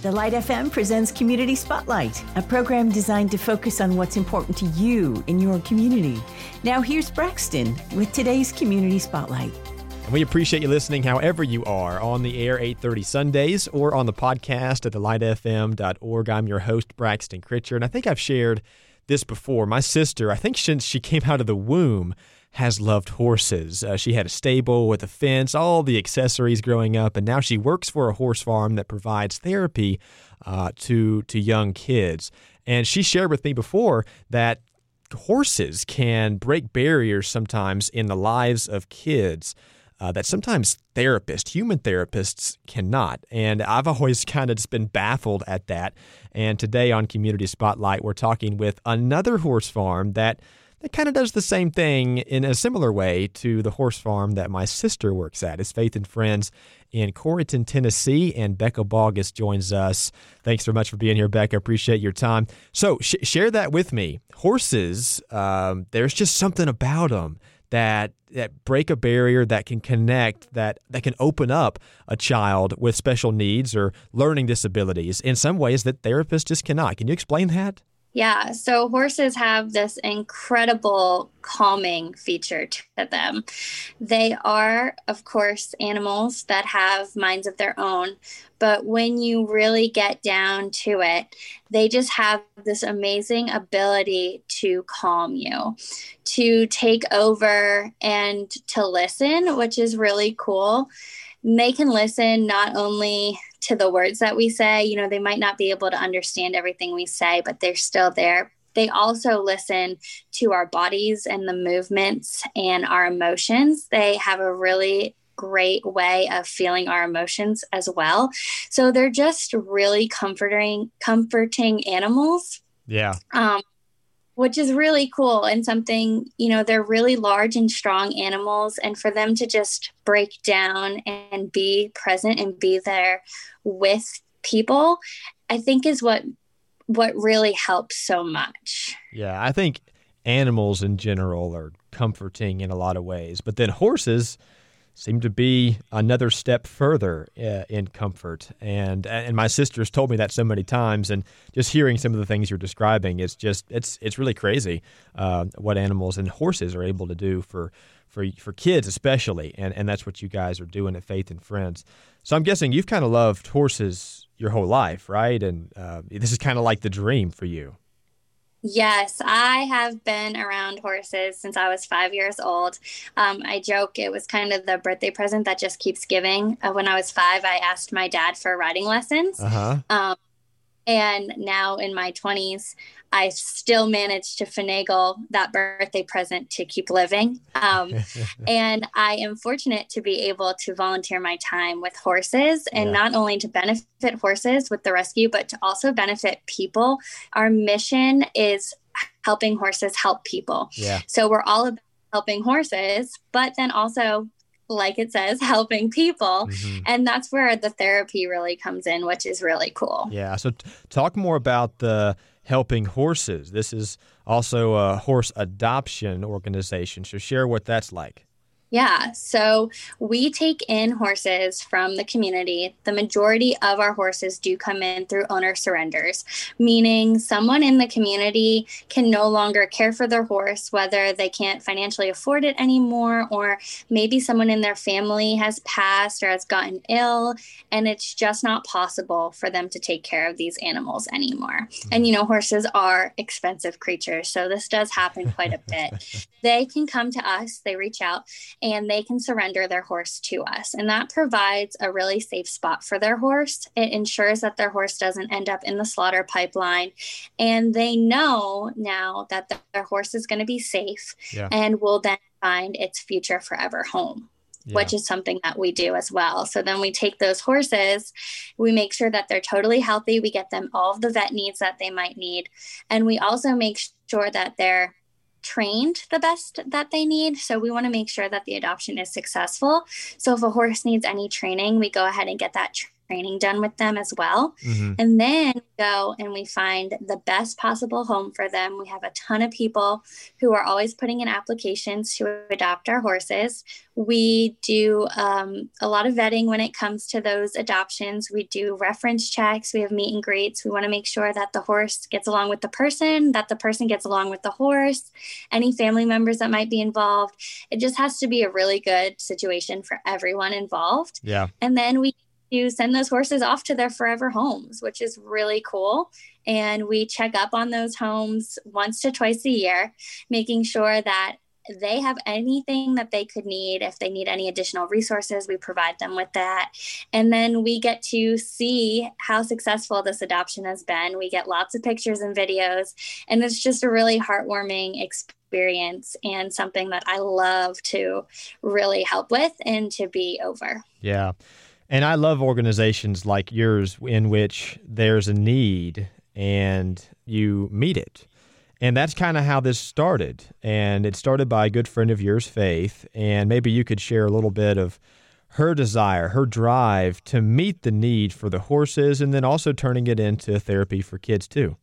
The Light FM presents Community Spotlight, a program designed to focus on what's important to you in your community. Now, here's Braxton with today's Community Spotlight. And we appreciate you listening however you are on the air 8:30 Sundays or on the podcast at thelightfm.org. I'm your host Braxton Critcher, and I think I've shared this before. My sister, I think since she came out of the womb, has loved horses. Uh, she had a stable with a fence, all the accessories growing up, and now she works for a horse farm that provides therapy uh, to to young kids. And she shared with me before that horses can break barriers sometimes in the lives of kids. Uh, that sometimes therapists, human therapists, cannot. And I've always kind of just been baffled at that. And today on Community Spotlight, we're talking with another horse farm that that kind of does the same thing in a similar way to the horse farm that my sister works at. It's Faith and Friends in Corryton, Tennessee, and Becca Boggess joins us. Thanks so much for being here, Becca. Appreciate your time. So, sh- share that with me. Horses, um, there's just something about them that that break a barrier that can connect that that can open up a child with special needs or learning disabilities in some ways that therapists just cannot. Can you explain that? Yeah, so horses have this incredible calming feature to them. They are, of course, animals that have minds of their own, but when you really get down to it, they just have this amazing ability to calm you, to take over, and to listen, which is really cool. They can listen not only to the words that we say. You know, they might not be able to understand everything we say, but they're still there. They also listen to our bodies and the movements and our emotions. They have a really great way of feeling our emotions as well. So they're just really comforting comforting animals. Yeah. Um which is really cool and something, you know, they're really large and strong animals. And for them to just break down and be present and be there with people, I think is what what really helps so much. Yeah, I think animals in general are comforting in a lot of ways, but then horses seem to be another step further uh, in comfort. And and my sister's told me that so many times. And just hearing some of the things you're describing, it's just it's it's really crazy uh, what animals and horses are able to do for for for kids especially. And and that's what you guys are doing at Faith and Friends. So I'm guessing you've kind of loved horses your whole life, right? And uh, this is kind of like the dream for you. Yes, I have been around horses since I was five years old. Um, I joke it was kind of the birthday present that just keeps giving. Uh, when I was five, I asked my dad for riding lessons. Uh-huh. Um, and now in my 20s, I still managed to finagle that birthday present to keep living. Um, and I am fortunate to be able to volunteer my time with horses and yeah. not only to benefit horses with the rescue, but to also benefit people. Our mission is helping horses help people. Yeah. So we're all about helping horses, but then also like it says, helping people. Mm-hmm. And that's where the therapy really comes in, which is really cool. Yeah. So, t- talk more about the helping horses. This is also a horse adoption organization. So, share what that's like. Yeah, so we take in horses from the community. The majority of our horses do come in through owner surrenders, meaning someone in the community can no longer care for their horse, whether they can't financially afford it anymore, or maybe someone in their family has passed or has gotten ill, and it's just not possible for them to take care of these animals anymore. And you know, horses are expensive creatures, so this does happen quite a bit. they can come to us, they reach out and they can surrender their horse to us. And that provides a really safe spot for their horse. It ensures that their horse doesn't end up in the slaughter pipeline. And they know now that their horse is going to be safe yeah. and will then find its future forever home. Yeah. which is something that we do as well. So then we take those horses, we make sure that they're totally healthy, we get them all of the vet needs that they might need, and we also make sure that they're trained the best that they need. So we want to make sure that the adoption is successful. So if a horse needs any training, we go ahead and get that training done with them as well. Mm-hmm. And then go and we find the best possible home for them. We have a ton of people who are always putting in applications to adopt our horses. We do um, a lot of vetting when it comes to those adoptions. We do reference checks, we have meet and greets. We want to make sure that the horse gets along with the person, that the person gets along with the horse, any family members that might be involved. It just has to be a really good situation for everyone involved. Yeah. And then we to send those horses off to their forever homes, which is really cool. And we check up on those homes once to twice a year, making sure that they have anything that they could need. If they need any additional resources, we provide them with that. And then we get to see how successful this adoption has been. We get lots of pictures and videos, and it's just a really heartwarming experience and something that I love to really help with and to be over. Yeah. And I love organizations like yours in which there's a need and you meet it. And that's kind of how this started. And it started by a good friend of yours, Faith. And maybe you could share a little bit of her desire, her drive to meet the need for the horses, and then also turning it into therapy for kids too.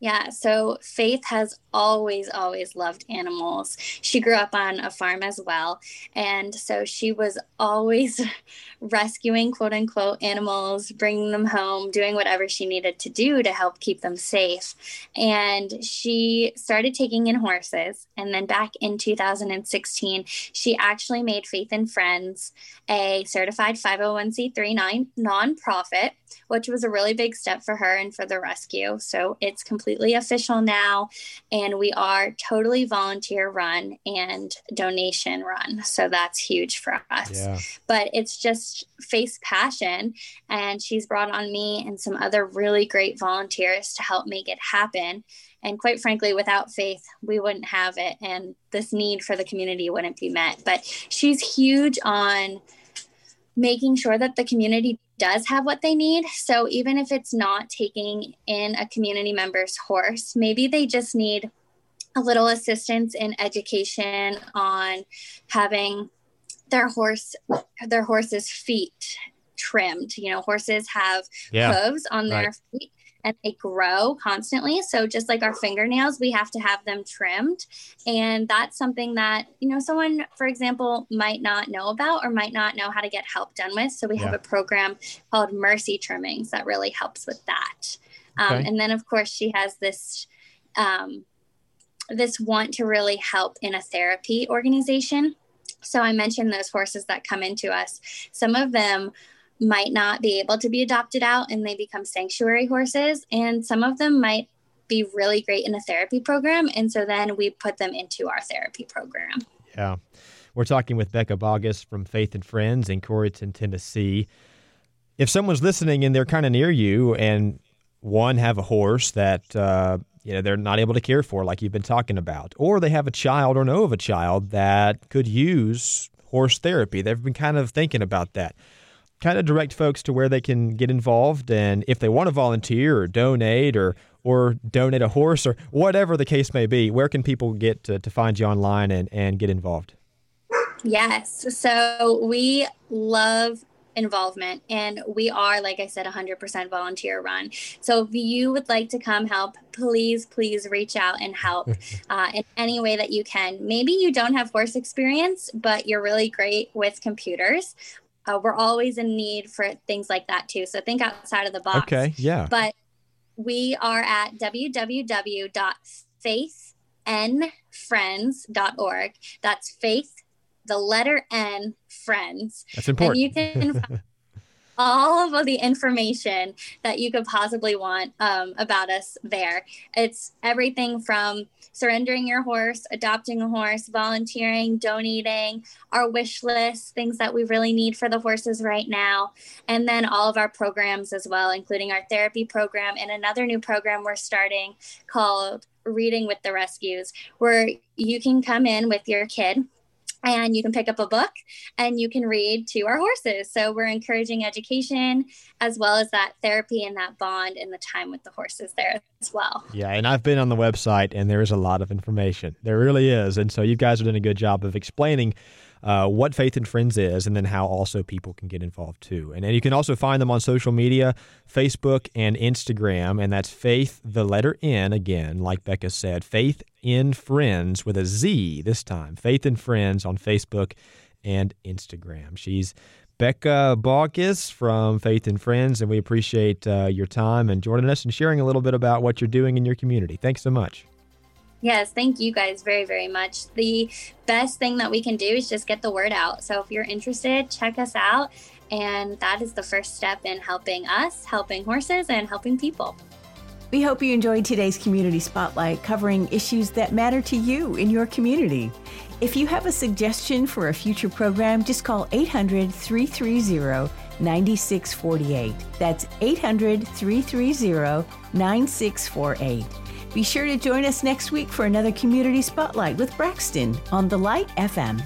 Yeah, so Faith has always, always loved animals. She grew up on a farm as well. And so she was always rescuing, quote unquote, animals, bringing them home, doing whatever she needed to do to help keep them safe. And she started taking in horses. And then back in 2016, she actually made Faith and Friends a certified 501c3 nonprofit, which was a really big step for her and for the rescue. So it's completely official now, and we are totally volunteer run and donation run. So that's huge for us. Yeah. But it's just Faith's passion, and she's brought on me and some other really great volunteers to help make it happen. And quite frankly, without faith, we wouldn't have it, and this need for the community wouldn't be met. But she's huge on making sure that the community does have what they need. So even if it's not taking in a community member's horse, maybe they just need a little assistance in education on having their horse their horse's feet trimmed. You know, horses have yeah, hooves on their right. feet and they grow constantly. So just like our fingernails, we have to have them trimmed. And that's something that, you know, someone, for example, might not know about or might not know how to get help done with. So we yeah. have a program called Mercy Trimmings that really helps with that. Um. And then, of course, she has this. Um, this want to really help in a therapy organization. So I mentioned those horses that come into us. Some of them might not be able to be adopted out and they become sanctuary horses. And some of them might be really great in a therapy program. And so then we put them into our therapy program. Yeah. We're talking with Becca Boggess from Faith and Friends in Corryton, Tennessee. If someone's listening and they're kind of near you and one have a horse that uh, you know they're not able to care for, like you've been talking about, or they have a child or know of a child that could use horse therapy, they've been kind of thinking about that kind of direct folks to where they can get involved and if they want to volunteer or donate or or donate a horse or whatever the case may be where can people get to, to find you online and, and get involved? Yes so we love involvement and we are like i said 100% volunteer run. So if you would like to come help please please reach out and help uh, in any way that you can. Maybe you don't have horse experience but you're really great with computers uh, we're always in need for things like that too. So think outside of the box. Okay. Yeah. But we are at www.faithnfriends.org. That's faith, the letter N, friends. That's important. And you can all of the information that you could possibly want um, about us there. It's everything from surrendering your horse, adopting a horse, volunteering, donating, our wish list, things that we really need for the horses right now, and then all of our programs as well, including our therapy program and another new program we're starting called Reading with the Rescues, where you can come in with your kid and you can pick up a book and you can read to our horses. So we're encouraging education as well as that therapy and that bond and the time with the horses there as well. Yeah, and I've been on the website and there is a lot of information. There really is. And so you guys are doing a good job of explaining uh, what Faith and Friends is, and then how also people can get involved too. And, and you can also find them on social media Facebook and Instagram. And that's Faith, the letter N, again, like Becca said, Faith in Friends with a Z this time. Faith and Friends on Facebook and Instagram. She's Becca Boggess from Faith and Friends, and we appreciate uh, your time and joining us and sharing a little bit about what you're doing in your community. Thanks so much. Yes, thank you guys very, very much. The best thing that we can do is just get the word out. So if you're interested, check us out. And that is the first step in helping us, helping horses, and helping people. We hope you enjoyed today's Community Spotlight covering issues that matter to you in your community. If you have a suggestion for a future program, just call 800 330 9648. That's 800 330 9648. Be sure to join us next week for another Community Spotlight with Braxton on The Light FM.